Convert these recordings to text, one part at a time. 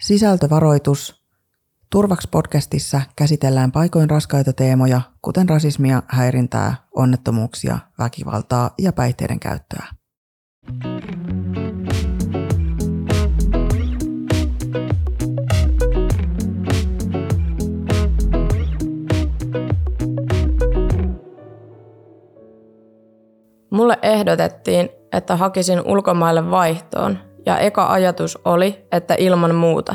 Sisältövaroitus. Turvaks podcastissa käsitellään paikoin raskaita teemoja, kuten rasismia, häirintää, onnettomuuksia, väkivaltaa ja päihteiden käyttöä. Mulle ehdotettiin, että hakisin ulkomaille vaihtoon, ja eka ajatus oli, että ilman muuta.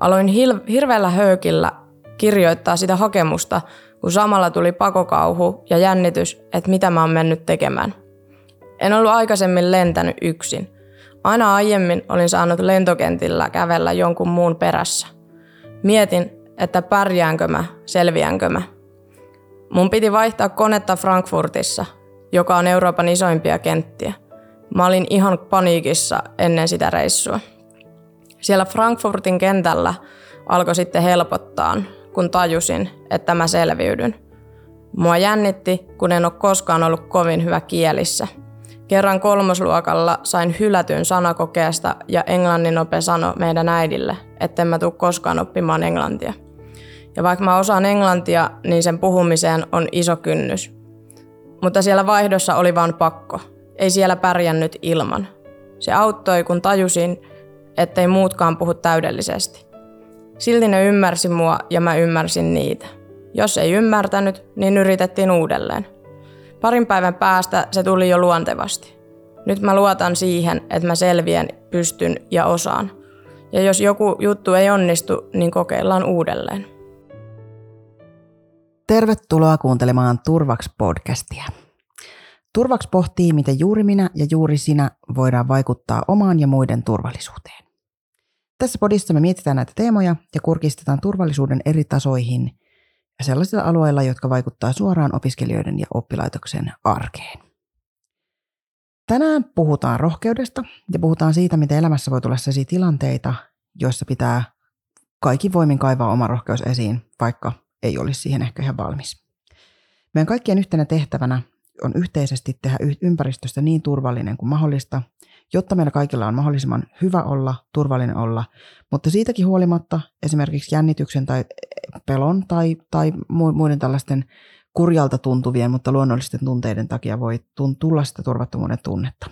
Aloin hil- hirveällä höykillä kirjoittaa sitä hakemusta, kun samalla tuli pakokauhu ja jännitys, että mitä mä oon mennyt tekemään. En ollut aikaisemmin lentänyt yksin. Aina aiemmin olin saanut lentokentillä kävellä jonkun muun perässä. Mietin, että pärjäänkö mä, selviänkö mä. Mun piti vaihtaa konetta Frankfurtissa, joka on Euroopan isoimpia kenttiä. Mä olin ihan paniikissa ennen sitä reissua. Siellä Frankfurtin kentällä alkoi sitten helpottaa, kun tajusin, että mä selviydyn. Mua jännitti, kun en ole koskaan ollut kovin hyvä kielissä. Kerran kolmosluokalla sain hylätyn sanakokeesta ja englannin ope sanoi meidän äidille, etten mä tule koskaan oppimaan englantia. Ja vaikka mä osaan englantia, niin sen puhumiseen on iso kynnys. Mutta siellä vaihdossa oli vain pakko. Ei siellä pärjännyt ilman. Se auttoi, kun tajusin, ettei muutkaan puhu täydellisesti. Silti ne ymmärsi mua ja mä ymmärsin niitä. Jos ei ymmärtänyt, niin yritettiin uudelleen. Parin päivän päästä se tuli jo luontevasti. Nyt mä luotan siihen, että mä selviän, pystyn ja osaan. Ja jos joku juttu ei onnistu, niin kokeillaan uudelleen. Tervetuloa kuuntelemaan Turvaks-podcastia. Turvaks pohtii, miten juuri minä ja juuri sinä voidaan vaikuttaa omaan ja muiden turvallisuuteen. Tässä podissa me mietitään näitä teemoja ja kurkistetaan turvallisuuden eri tasoihin ja sellaisilla alueilla, jotka vaikuttaa suoraan opiskelijoiden ja oppilaitoksen arkeen. Tänään puhutaan rohkeudesta ja puhutaan siitä, miten elämässä voi tulla sellaisia tilanteita, joissa pitää kaikki voimin kaivaa oma rohkeus esiin, vaikka ei olisi siihen ehkä ihan valmis. Meidän kaikkien yhtenä tehtävänä on yhteisesti tehdä ympäristöstä niin turvallinen kuin mahdollista, jotta meillä kaikilla on mahdollisimman hyvä olla, turvallinen olla, mutta siitäkin huolimatta esimerkiksi jännityksen tai pelon tai, tai muiden tällaisten kurjalta tuntuvien, mutta luonnollisten tunteiden takia voi tulla sitä turvattomuuden tunnetta.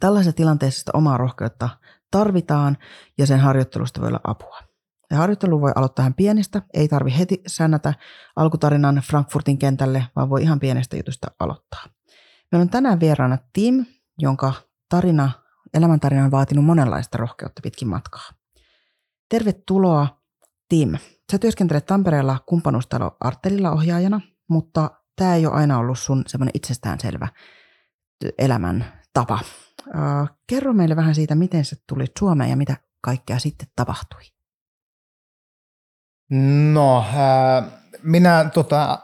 Tällaisessa tilanteessa sitä omaa rohkeutta tarvitaan ja sen harjoittelusta voi olla apua. Harjoittelu voi aloittaa ihan pienestä, ei tarvi heti säännätä alkutarinan Frankfurtin kentälle, vaan voi ihan pienestä jutusta aloittaa. Meillä on tänään vieraana Tim, jonka tarina, elämäntarina on vaatinut monenlaista rohkeutta pitkin matkaa. Tervetuloa Tim. Sä työskentelet Tampereella kumppanuustalo Artelilla ohjaajana, mutta tämä ei ole aina ollut sun semmoinen itsestäänselvä elämän tapa. kerro meille vähän siitä, miten sä tulit Suomeen ja mitä kaikkea sitten tapahtui. No, äh, minä tota,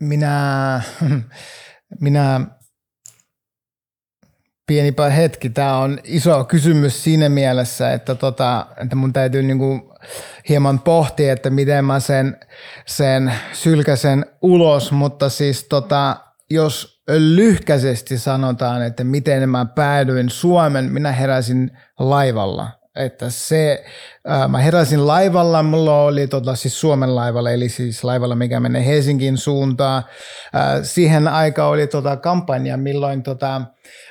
minä, minä pienipä hetki. Tämä on iso kysymys siinä mielessä, että, tota, että mun täytyy niinku hieman pohtia, että miten mä sen, sen sylkäsen ulos, mutta siis tota, jos lyhkäisesti sanotaan, että miten mä päädyin Suomen, minä heräsin laivalla että se, ää, mä heräsin laivalla, mulla oli tota, siis Suomen laivalla, eli siis laivalla, mikä menee Helsingin suuntaan. Ää, siihen aika oli tota kampanja, milloin tota,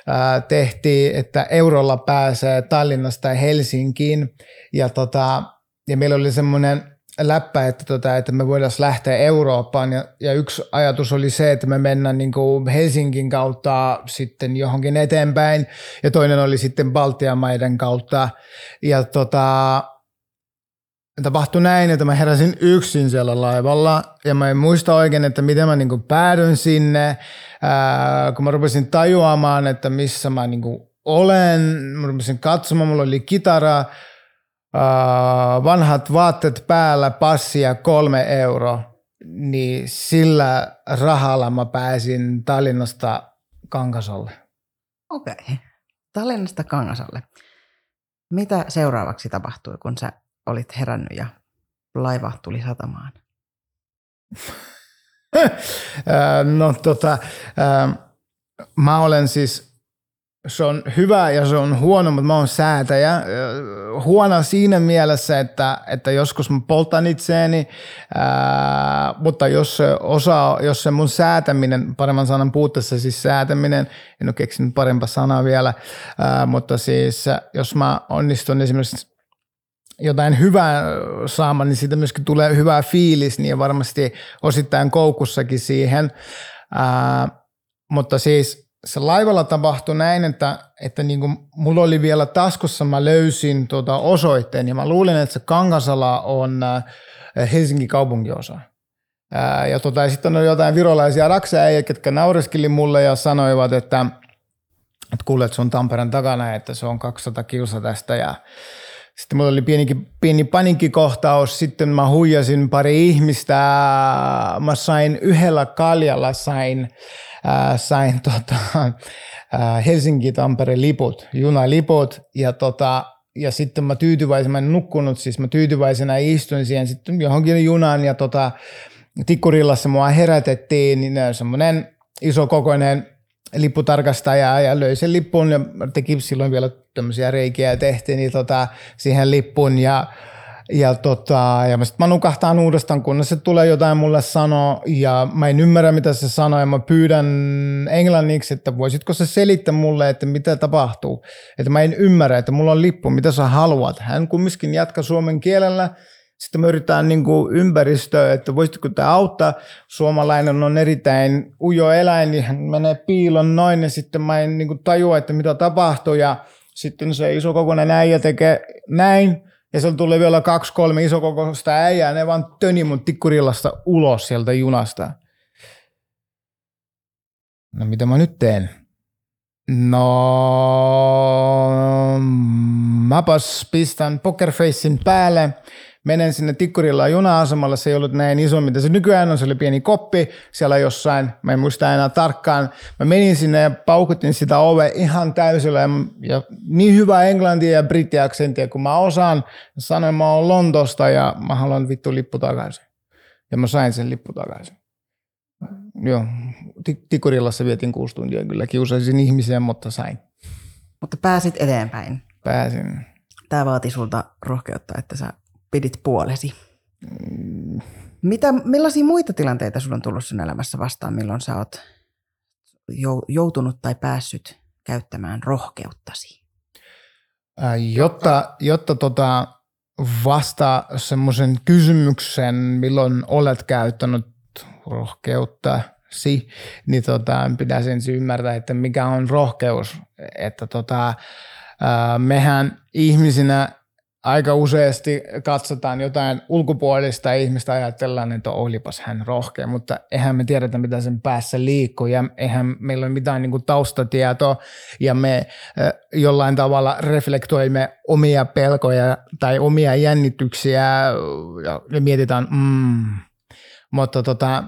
ää, tehtiin, että eurolla pääsee Tallinnasta Helsinkiin. Ja, tota, ja meillä oli semmoinen läppä, että, tota, että me voidaan lähteä Eurooppaan. Ja, ja yksi ajatus oli se, että me mennään niin kuin Helsingin kautta sitten johonkin eteenpäin. Ja toinen oli sitten Baltian maiden kautta. Ja tota, tapahtui näin, että mä heräsin yksin siellä laivalla. Ja mä en muista oikein, että miten mä niin päädyin sinne, ää, kun mä rupesin tajuamaan, että missä mä niin olen, mä rupesin katsomaan, mulla oli kitara, vanhat vaatteet päällä, passi ja kolme euroa, niin sillä rahalla mä pääsin Tallinnasta Kangasalle. Okei, okay. Tallinnasta Kangasalle. Mitä seuraavaksi tapahtui, kun sä olit herännyt ja laiva tuli satamaan? no tota, mä olen siis se on hyvä ja se on huono, mutta mä oon säätäjä. Huono siinä mielessä, että, että joskus mä poltan itseäni, ää, mutta jos se, osa, jos se mun säätäminen, paremman sanan puutteessa siis säätäminen, en ole keksinyt parempaa sanaa vielä, ää, mutta siis jos mä onnistun esimerkiksi jotain hyvää saamaan, niin siitä myöskin tulee hyvä fiilis, niin varmasti osittain koukussakin siihen. Ää, mutta siis se laivalla tapahtui näin, että, että niin kuin mulla oli vielä taskussa, mä löysin tuota osoitteen ja mä luulen, että se Kangasala on Helsingin kaupunginosa. Ää, ja tota, sitten on jotain virolaisia rakseja, jotka naureskeli mulle ja sanoivat, että, että kuulet sun Tampereen takana, että se on 200 kilsa tästä ja sitten mulla oli pieni, pieni paniikkikohtaus, sitten mä huijasin pari ihmistä, mä sain yhdellä kaljalla sain, äh, sain tota, äh, Helsinki-Tampere liput, junaliput ja tota, ja sitten mä tyytyväisenä, mä en nukkunut, siis mä tyytyväisenä istuin siihen sitten johonkin junaan ja tota, Tikkurillassa mua herätettiin, niin semmoinen iso kokoinen lipputarkastaja ja löi sen lippun ja teki silloin vielä tämmöisiä reikiä ja tehtiin niin tota, siihen lippun ja ja, tota, ja mä, sit mä nukahtaan uudestaan, kunnes se tulee jotain mulle sanoa ja mä en ymmärrä mitä se sanoo ja mä pyydän englanniksi, että voisitko se selittää mulle, että mitä tapahtuu. Että mä en ymmärrä, että mulla on lippu, mitä sä haluat. Hän kumminkin jatkaa suomen kielellä sitten me yritetään niin ympäristöä, että voisitko tämä auttaa. Suomalainen on erittäin ujo eläin, niin hän menee piilon noin ja sitten mä en niin tajua, että mitä tapahtuu. Ja sitten se iso kokoinen äijä tekee näin ja se tulee vielä kaksi, kolme iso kokoista äijää. Ne vaan töni mun tikkurillasta ulos sieltä junasta. No mitä mä nyt teen? No, mäpäs pistän pokerfacein päälle menen sinne Tikkurilla juna-asemalle, se ei ollut näin iso, mitä se nykyään on, se oli pieni koppi siellä jossain, mä en muista enää tarkkaan. Mä menin sinne ja paukutin sitä ove ihan täysillä ja, ja niin hyvä englantia ja brittiaksenttia, kun mä osaan, sanoin mä oon Lontosta ja mä haluan vittu lippu takaisin. Ja mä sain sen lippu takaisin. Joo, Tikurillassa vietin kuusi tuntia, kyllä kiusasin ihmisiä, mutta sain. Mutta pääsit eteenpäin. Pääsin. Tämä vaati sulta rohkeutta, että sä pidit puolesi. Mitä, millaisia muita tilanteita sinulla on tullut sinun elämässä vastaan, milloin sä oot joutunut tai päässyt käyttämään rohkeuttasi? Jotta, jotta tota vasta semmoisen kysymyksen, milloin olet käyttänyt rohkeutta, niin tota, pitäisi ensin ymmärtää, että mikä on rohkeus. Että tota, mehän ihmisinä aika useasti katsotaan jotain ulkopuolista ihmistä ajatellaan, että olipas hän rohkea, mutta eihän me tiedetä, mitä sen päässä liikkuu ja eihän meillä ole mitään niin kuin taustatietoa ja me jollain tavalla reflektoimme omia pelkoja tai omia jännityksiä ja mietitään, mm. mutta tota,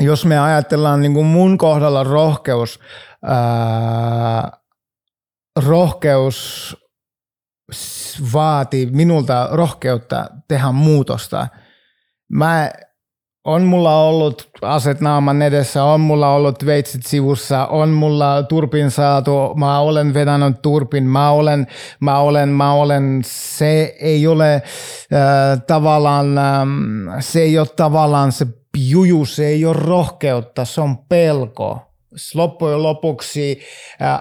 jos me ajatellaan niin kuin mun kohdalla rohkeus, ää, rohkeus vaatii minulta rohkeutta tehdä muutosta. Mä on mulla ollut aset naaman edessä, on mulla ollut veitsit sivussa, on mulla turpin saatu, mä olen vedannut turpin, mä olen, mä olen, mä olen, se ei ole äh, tavallaan, äh, se ei ole tavallaan se juju, se ei ole rohkeutta, se on pelko loppujen lopuksi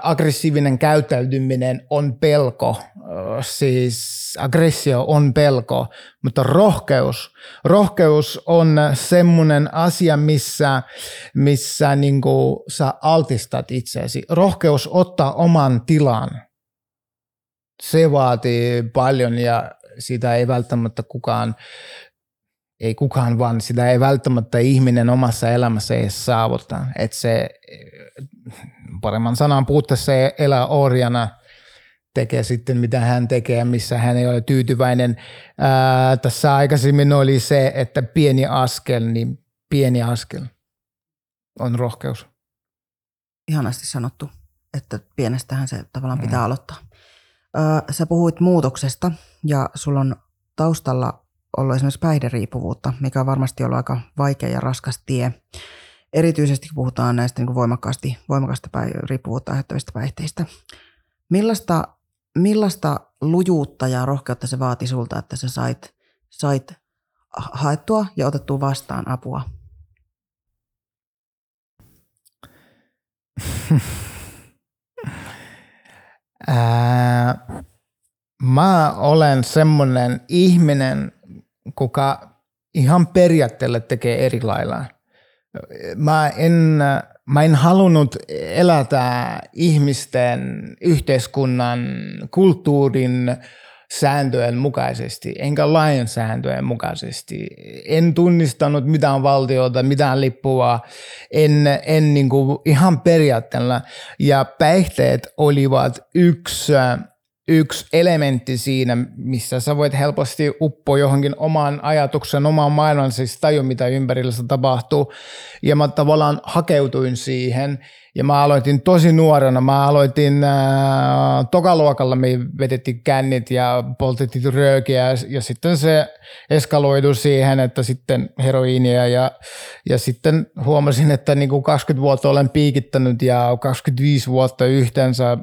aggressiivinen käyttäytyminen on pelko, siis aggressio on pelko, mutta rohkeus, rohkeus on semmoinen asia, missä, missä niin sä altistat itseäsi. Rohkeus ottaa oman tilan. Se vaatii paljon ja sitä ei välttämättä kukaan ei kukaan vaan sitä ei välttämättä ihminen omassa elämässä ei saavuta. Että se paremman sanan puutteessa elää orjana, tekee sitten mitä hän tekee, missä hän ei ole tyytyväinen. Ää, tässä aikaisemmin oli se, että pieni askel, niin pieni askel on rohkeus. Ihanasti sanottu, että pienestähän se tavallaan pitää mm. aloittaa. Ää, sä puhuit muutoksesta ja sulla on taustalla ollut esimerkiksi päihderiippuvuutta, mikä on varmasti ollut aika vaikea ja raskas tie. erityisesti kun puhutaan näistä niin kuin voimakkaasti, voimakkaasti päi- riippuvuutta aiheuttavista päihteistä. Millaista, millaista lujuutta ja rohkeutta se vaati sulta, että sä sait, sait haettua ja otettua vastaan apua? Ää, mä olen semmoinen ihminen, kuka ihan periaatteella tekee eri lailla. Mä en, mä en halunnut elätä ihmisten, yhteiskunnan, kulttuurin sääntöjen mukaisesti, enkä lain sääntöjen mukaisesti. En tunnistanut mitään valtiota, mitään lippua, en, en niin kuin ihan periaatteella. Ja päihteet olivat yksi yksi elementti siinä, missä sä voit helposti uppoa johonkin omaan ajatuksen, omaan maailman, siis taju, mitä ympärillä tapahtuu. Ja mä tavallaan hakeutuin siihen. Ja mä aloitin tosi nuorena. Mä aloitin äh, tokaluokalla, me vedettiin kännit ja poltettiin röökiä. Ja sitten se eskaloidu siihen, että sitten heroiinia. Ja, ja sitten huomasin, että niin kuin 20 vuotta olen piikittänyt ja 25 vuotta yhteensä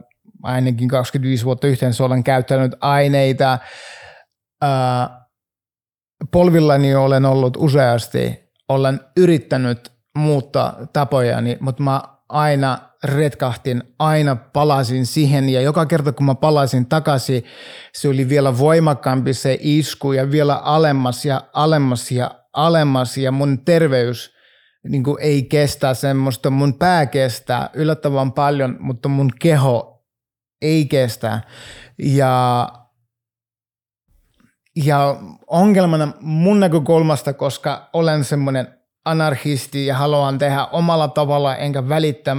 ainakin 25 vuotta yhteensä olen käyttänyt aineita. polvillani olen ollut useasti, olen yrittänyt muuttaa tapojani, mutta mä aina retkahtin, aina palasin siihen. Ja joka kerta kun mä palasin takaisin, se oli vielä voimakkaampi se isku ja vielä alemmas ja alemmas ja alemmas. Ja mun terveys niin ei kestä semmoista, mun pää kestää yllättävän paljon, mutta mun keho ei kestä. Ja, ja ongelmana mun näkökulmasta, koska olen semmoinen anarkisti ja haluan tehdä omalla tavalla, enkä välittä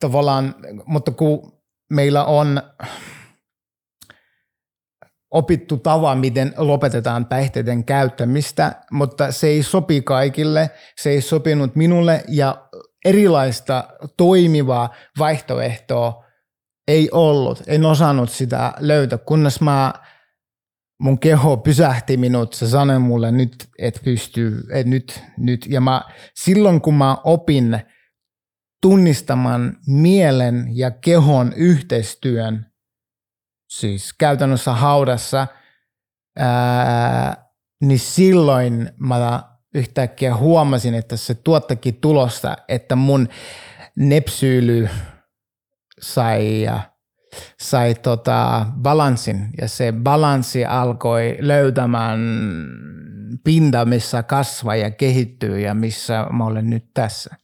tavallaan, mutta kun meillä on opittu tava, miten lopetetaan päihteiden käyttämistä, mutta se ei sopi kaikille, se ei sopinut minulle ja erilaista toimivaa vaihtoehtoa ei ollut, en osannut sitä löytää, kunnes mä, mun keho pysähti minut, se sanoi mulle nyt, et pysty, et nyt, nyt. Ja mä, silloin kun mä opin tunnistamaan mielen ja kehon yhteistyön, siis käytännössä haudassa, ää, niin silloin mä yhtäkkiä huomasin, että se tuottakin tulosta, että mun nepsyily – sai, sai tota balanssin ja se balanssi alkoi löytämään pinta, missä kasvaa ja kehittyy ja missä mä olen nyt tässä.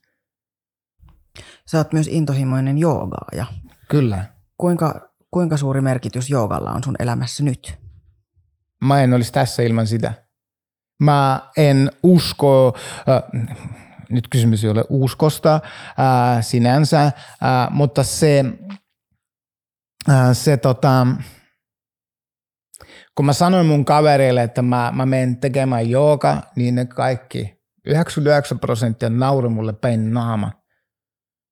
Sä oot myös intohimoinen joogaaja. Kyllä. Kuinka, kuinka suuri merkitys joogalla on sun elämässä nyt? Mä en olisi tässä ilman sitä. Mä en usko, äh, nyt kysymys ei ole uskosta ää, sinänsä, ää, mutta se, ää, se tota, kun mä sanoin mun kavereille, että mä, mä menen tekemään jooga, niin ne kaikki, 99 prosenttia nauri mulle päin naama.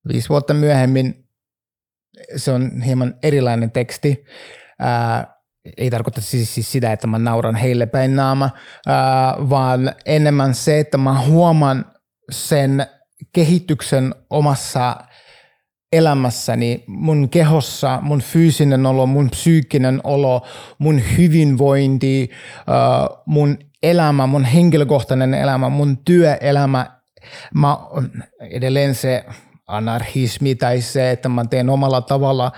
Viisi vuotta myöhemmin se on hieman erilainen teksti. Ää, ei tarkoita siis, siis sitä, että mä nauran heille päin naama, ää, vaan enemmän se, että mä huomaan sen kehityksen omassa elämässäni, mun kehossa, mun fyysinen olo, mun psyykkinen olo, mun hyvinvointi, mun elämä, mun henkilökohtainen elämä, mun työelämä, mä, edelleen se anarhismi tai se, että mä teen omalla tavalla.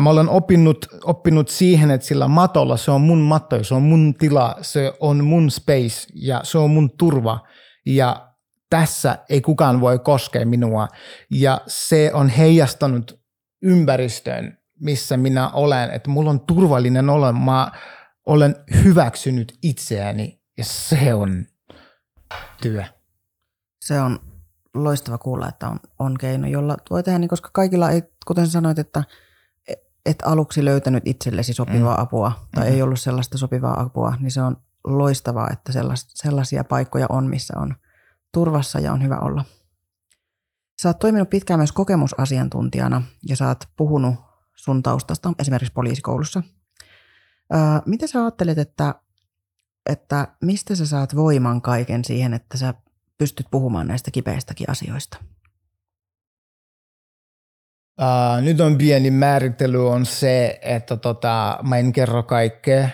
Mä olen oppinut, oppinut siihen, että sillä matolla se on mun matto, se on mun tila, se on mun space ja se on mun turva. Ja tässä ei kukaan voi koskea minua. Ja se on heijastanut ympäristöön, missä minä olen, että mulla on turvallinen olo, mä olen hyväksynyt itseäni ja se on työ. Se on loistava kuulla, että on, on keino, jolla voi tehdä, niin koska kaikilla ei, kuten sanoit, että et aluksi löytänyt itsellesi sopivaa mm. apua tai mm. ei ollut sellaista sopivaa apua, niin se on loistavaa, että sellaisia paikkoja on, missä on – turvassa ja on hyvä olla. Sä oot toiminut pitkään myös kokemusasiantuntijana ja sä oot puhunut sun taustasta esimerkiksi poliisikoulussa. Öö, mitä sä ajattelet, että, että mistä sä saat voiman kaiken siihen, että sä pystyt puhumaan näistä kipeistäkin asioista? Uh, nyt on pieni määrittely on se, että tota, mä en kerro kaikkea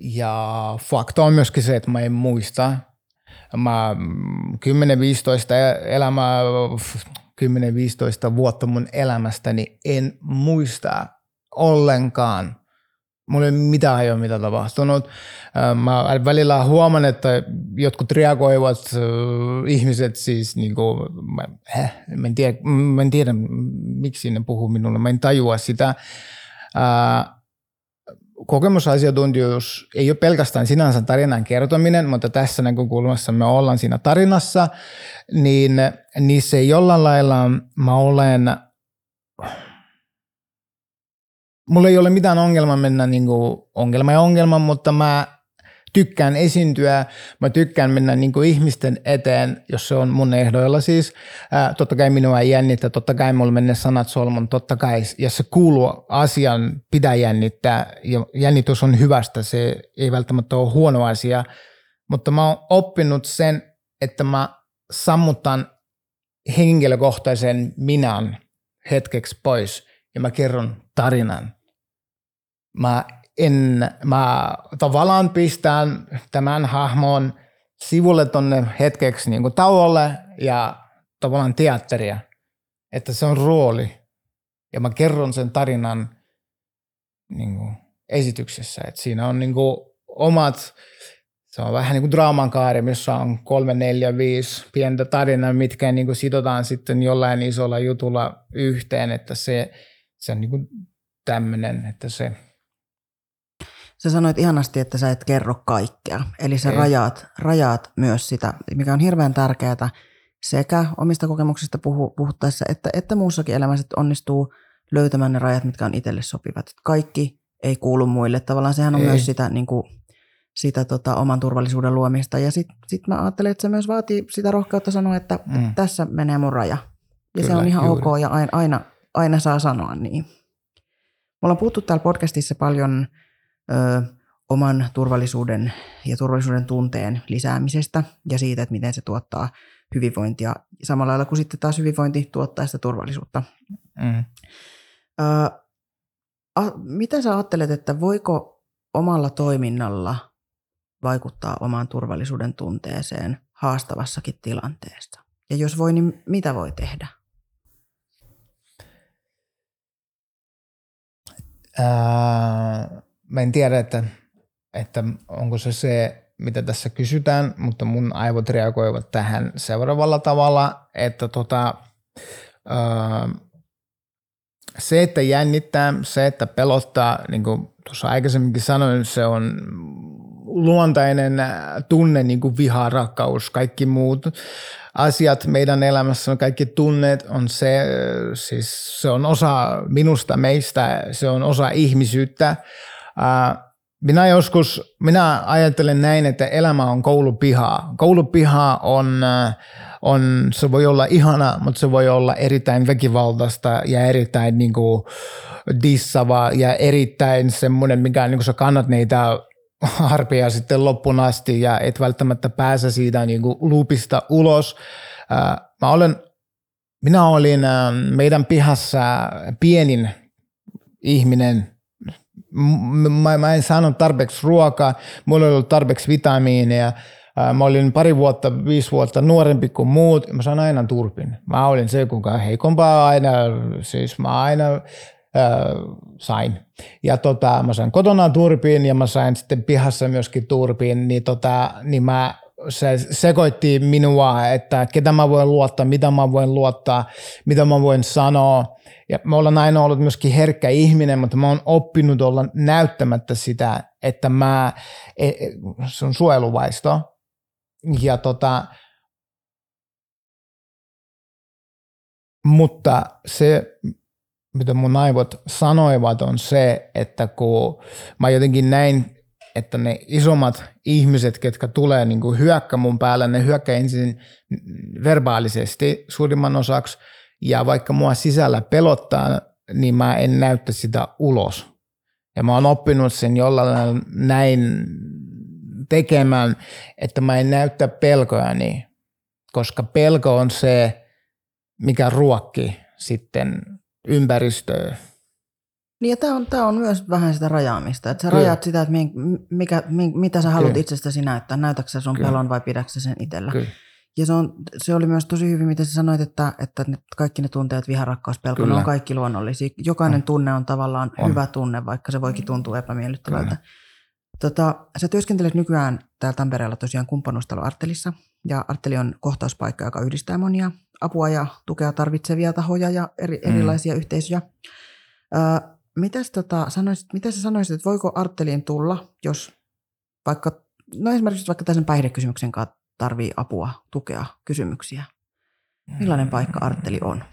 ja fakta on myöskin se, että mä en muista. Mä 10-15 elämää, 10-15 vuotta mun elämästäni en muista ollenkaan Mulla ei mitään ajoa, mitä tapahtunut. Mä välillä huomaan, että jotkut reagoivat ihmiset siis, niin kuin, mä, äh, mä, en tiedä, mä en tiedä, miksi ne puhuu minulle, mä en tajua sitä. Kokemusasiantuntijuus ei ole pelkästään sinänsä tarinan kertominen, mutta tässä näkökulmassa me ollaan siinä tarinassa, niin, se jollain lailla mä olen – mulla ei ole mitään ongelmaa mennä niin kuin ongelma ja ongelma, mutta mä tykkään esiintyä, mä tykkään mennä niin kuin ihmisten eteen, jos se on mun ehdoilla siis. Ää, totta kai minua ei jännitä, totta kai mulla menee sanat solmun, totta kai, ja se kuuluu asian, pitää jännittää, ja jännitys on hyvästä, se ei välttämättä ole huono asia, mutta mä oon oppinut sen, että mä sammutan henkilökohtaisen minän hetkeksi pois, ja mä kerron tarinan. Mä, en, mä tavallaan pistän tämän hahmon sivulle tonne hetkeksi niin kuin tauolle ja tavallaan teatteria, että se on rooli. Ja mä kerron sen tarinan niin kuin esityksessä, että siinä on niin kuin omat, se on vähän niin kuin draaman kaari, missä on kolme, neljä, viisi pientä tarinaa, mitkä niin kuin sidotaan sitten jollain isolla jutulla yhteen, että se, se on niin kuin tämmöinen, että se – Sä sanoit ihanasti, että sä et kerro kaikkea. Eli sä rajaat, rajaat myös sitä, mikä on hirveän tärkeää sekä omista kokemuksista puhu, puhuttaessa, että, että muussakin elämässä onnistuu löytämään ne rajat, mitkä on itselle sopivat. Kaikki ei kuulu muille. Tavallaan sehän on ei. myös sitä, niin kuin, sitä tota, oman turvallisuuden luomista. Ja sitten sit mä ajattelen, että se myös vaatii sitä rohkeutta sanoa, että mm. tässä menee mun raja. Ja Kyllä, se on ihan juuri. ok ja aina, aina, aina saa sanoa niin. Me ollaan puhuttu täällä podcastissa paljon – ö, oman turvallisuuden ja turvallisuuden tunteen lisäämisestä ja siitä, että miten se tuottaa hyvinvointia. Samalla lailla kuin sitten taas hyvinvointi tuottaa sitä turvallisuutta. Mm. Ö, a, mitä sä ajattelet, että voiko omalla toiminnalla vaikuttaa omaan turvallisuuden tunteeseen haastavassakin tilanteessa? Ja jos voi, niin mitä voi tehdä? Ää, mä en tiedä, että, että onko se se, mitä tässä kysytään, mutta mun aivot reagoivat tähän seuraavalla tavalla, että tota, öö, se, että jännittää, se, että pelottaa, niin kuin tuossa aikaisemminkin sanoin, se on luontainen tunne, niin kuin viha, rakkaus, kaikki muut asiat meidän elämässä, kaikki tunnet on se, siis se on osa minusta, meistä, se on osa ihmisyyttä. Minä joskus, minä ajattelen näin, että elämä on koulupiha. Koulupiha on, on, se voi olla ihana, mutta se voi olla erittäin väkivaltaista ja erittäin niin kuin, dissava ja erittäin semmoinen, mikä niin kuin sä kannat niitä harpia sitten loppuun asti ja et välttämättä pääse siitä niin kuin loopista ulos. Mä olen, minä olin meidän pihassa pienin ihminen mä, mä en saanut tarpeeksi ruokaa, mulla ei ollut tarpeeksi vitamiineja, Mä olin pari vuotta, viisi vuotta nuorempi kuin muut. Mä sain aina turpin. Mä olin se, kuka heikompaa aina, siis mä aina äh, sain. Ja tota, mä sain kotona turpiin ja mä sain sitten pihassa myöskin turpiin, niin, tota, niin mä se sekoitti minua, että ketä mä voin luottaa, mitä mä voin luottaa, mitä mä voin sanoa. Ja mä olen aina ollut myöskin herkkä ihminen, mutta mä oon oppinut olla näyttämättä sitä, että mä, e, e, se on suojeluvaisto. Ja tota, mutta se, mitä mun aivot sanoivat, on se, että kun mä jotenkin näin, että ne isommat ihmiset, ketkä tulee niin kuin hyökkä mun päällä, ne hyökkää ensin verbaalisesti suurimman osaksi – ja vaikka mua sisällä pelottaa, niin mä en näytä sitä ulos. Ja mä oon oppinut sen jollain näin tekemään, että mä en näytä pelkoja niin. koska pelko on se, mikä ruokki sitten ympäristöä. Niin ja tämä on, tää on myös vähän sitä rajaamista, että sä Kyllä. rajaat sitä, että mikä, mitä sä haluat Kyllä. itsestäsi näyttää, näytätkö sä sun Kyllä. pelon vai pidätkö sen itsellä. Kyllä. Ja se, on, se oli myös tosi hyvin, mitä sä sanoit, että, että ne, kaikki ne tunteet, viha, rakkaus, pelko, ne on kaikki luonnollisia. Jokainen on. tunne on tavallaan on. hyvä tunne, vaikka se voikin tuntua epämiellyttävältä. Tota, sä työskentelet nykyään täällä Tampereella tosiaan kumppanuustalo Artelissa, ja Arteli on kohtauspaikka, joka yhdistää monia apua ja tukea tarvitsevia tahoja ja eri, mm. erilaisia yhteisöjä. Ö, mitäs tota, sanoisit, mitä sä sanoisit, että voiko Arteliin tulla, jos vaikka, no esimerkiksi vaikka tässä päihdekysymyksen kanssa tarvii apua, tukea, kysymyksiä? Millainen paikka Arteli on?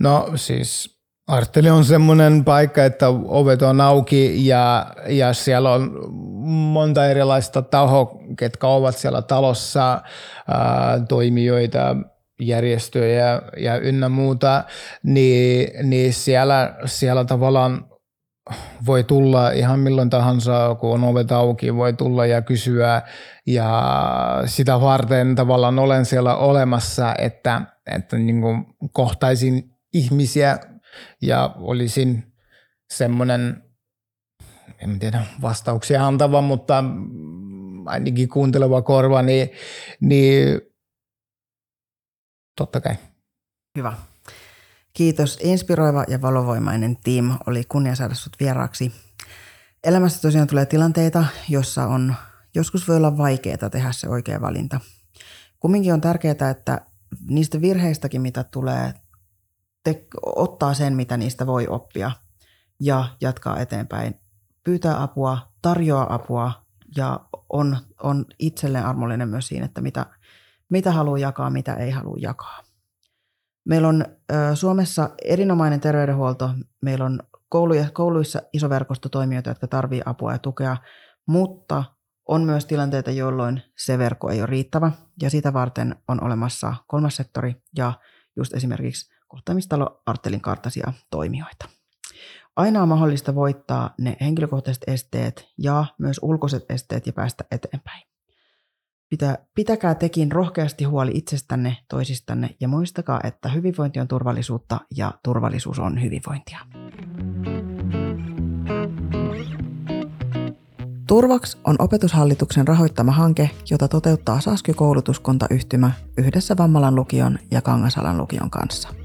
No siis Arteli on semmoinen paikka, että ovet on auki ja, ja siellä on monta erilaista tahoa, ketkä ovat siellä talossa, ää, toimijoita, järjestöjä ja ynnä muuta, niin, niin siellä, siellä tavallaan voi tulla ihan milloin tahansa, kun on ovet auki, voi tulla ja kysyä. Ja sitä varten tavallaan olen siellä olemassa, että, että niin kuin kohtaisin ihmisiä ja olisin semmoinen, en tiedä vastauksia antava, mutta ainakin kuunteleva korva, niin, niin totta kai. Hyvä. Kiitos. Inspiroiva ja valovoimainen Tim oli kunnia saada sut vieraaksi. Elämässä tosiaan tulee tilanteita, jossa on joskus voi olla vaikeaa tehdä se oikea valinta. Kumminkin on tärkeää, että niistä virheistäkin, mitä tulee, te, ottaa sen, mitä niistä voi oppia ja jatkaa eteenpäin. Pyytää apua, tarjoaa apua ja on, on itselleen armollinen myös siinä, että mitä, mitä haluaa jakaa, mitä ei halua jakaa. Meillä on Suomessa erinomainen terveydenhuolto. Meillä on kouluja, kouluissa iso verkosto toimijoita, jotka tarvitsevat apua ja tukea, mutta on myös tilanteita, jolloin se verkko ei ole riittävä ja sitä varten on olemassa kolmas sektori ja just esimerkiksi kohtaamistalo Artelin kartaisia toimijoita. Aina on mahdollista voittaa ne henkilökohtaiset esteet ja myös ulkoiset esteet ja päästä eteenpäin. Pitä, pitäkää tekin rohkeasti huoli itsestänne, toisistanne ja muistakaa, että hyvinvointi on turvallisuutta ja turvallisuus on hyvinvointia. Turvaks on opetushallituksen rahoittama hanke, jota toteuttaa Sasky koulutuskuntayhtymä yhdessä Vammalan lukion ja Kangasalan lukion kanssa.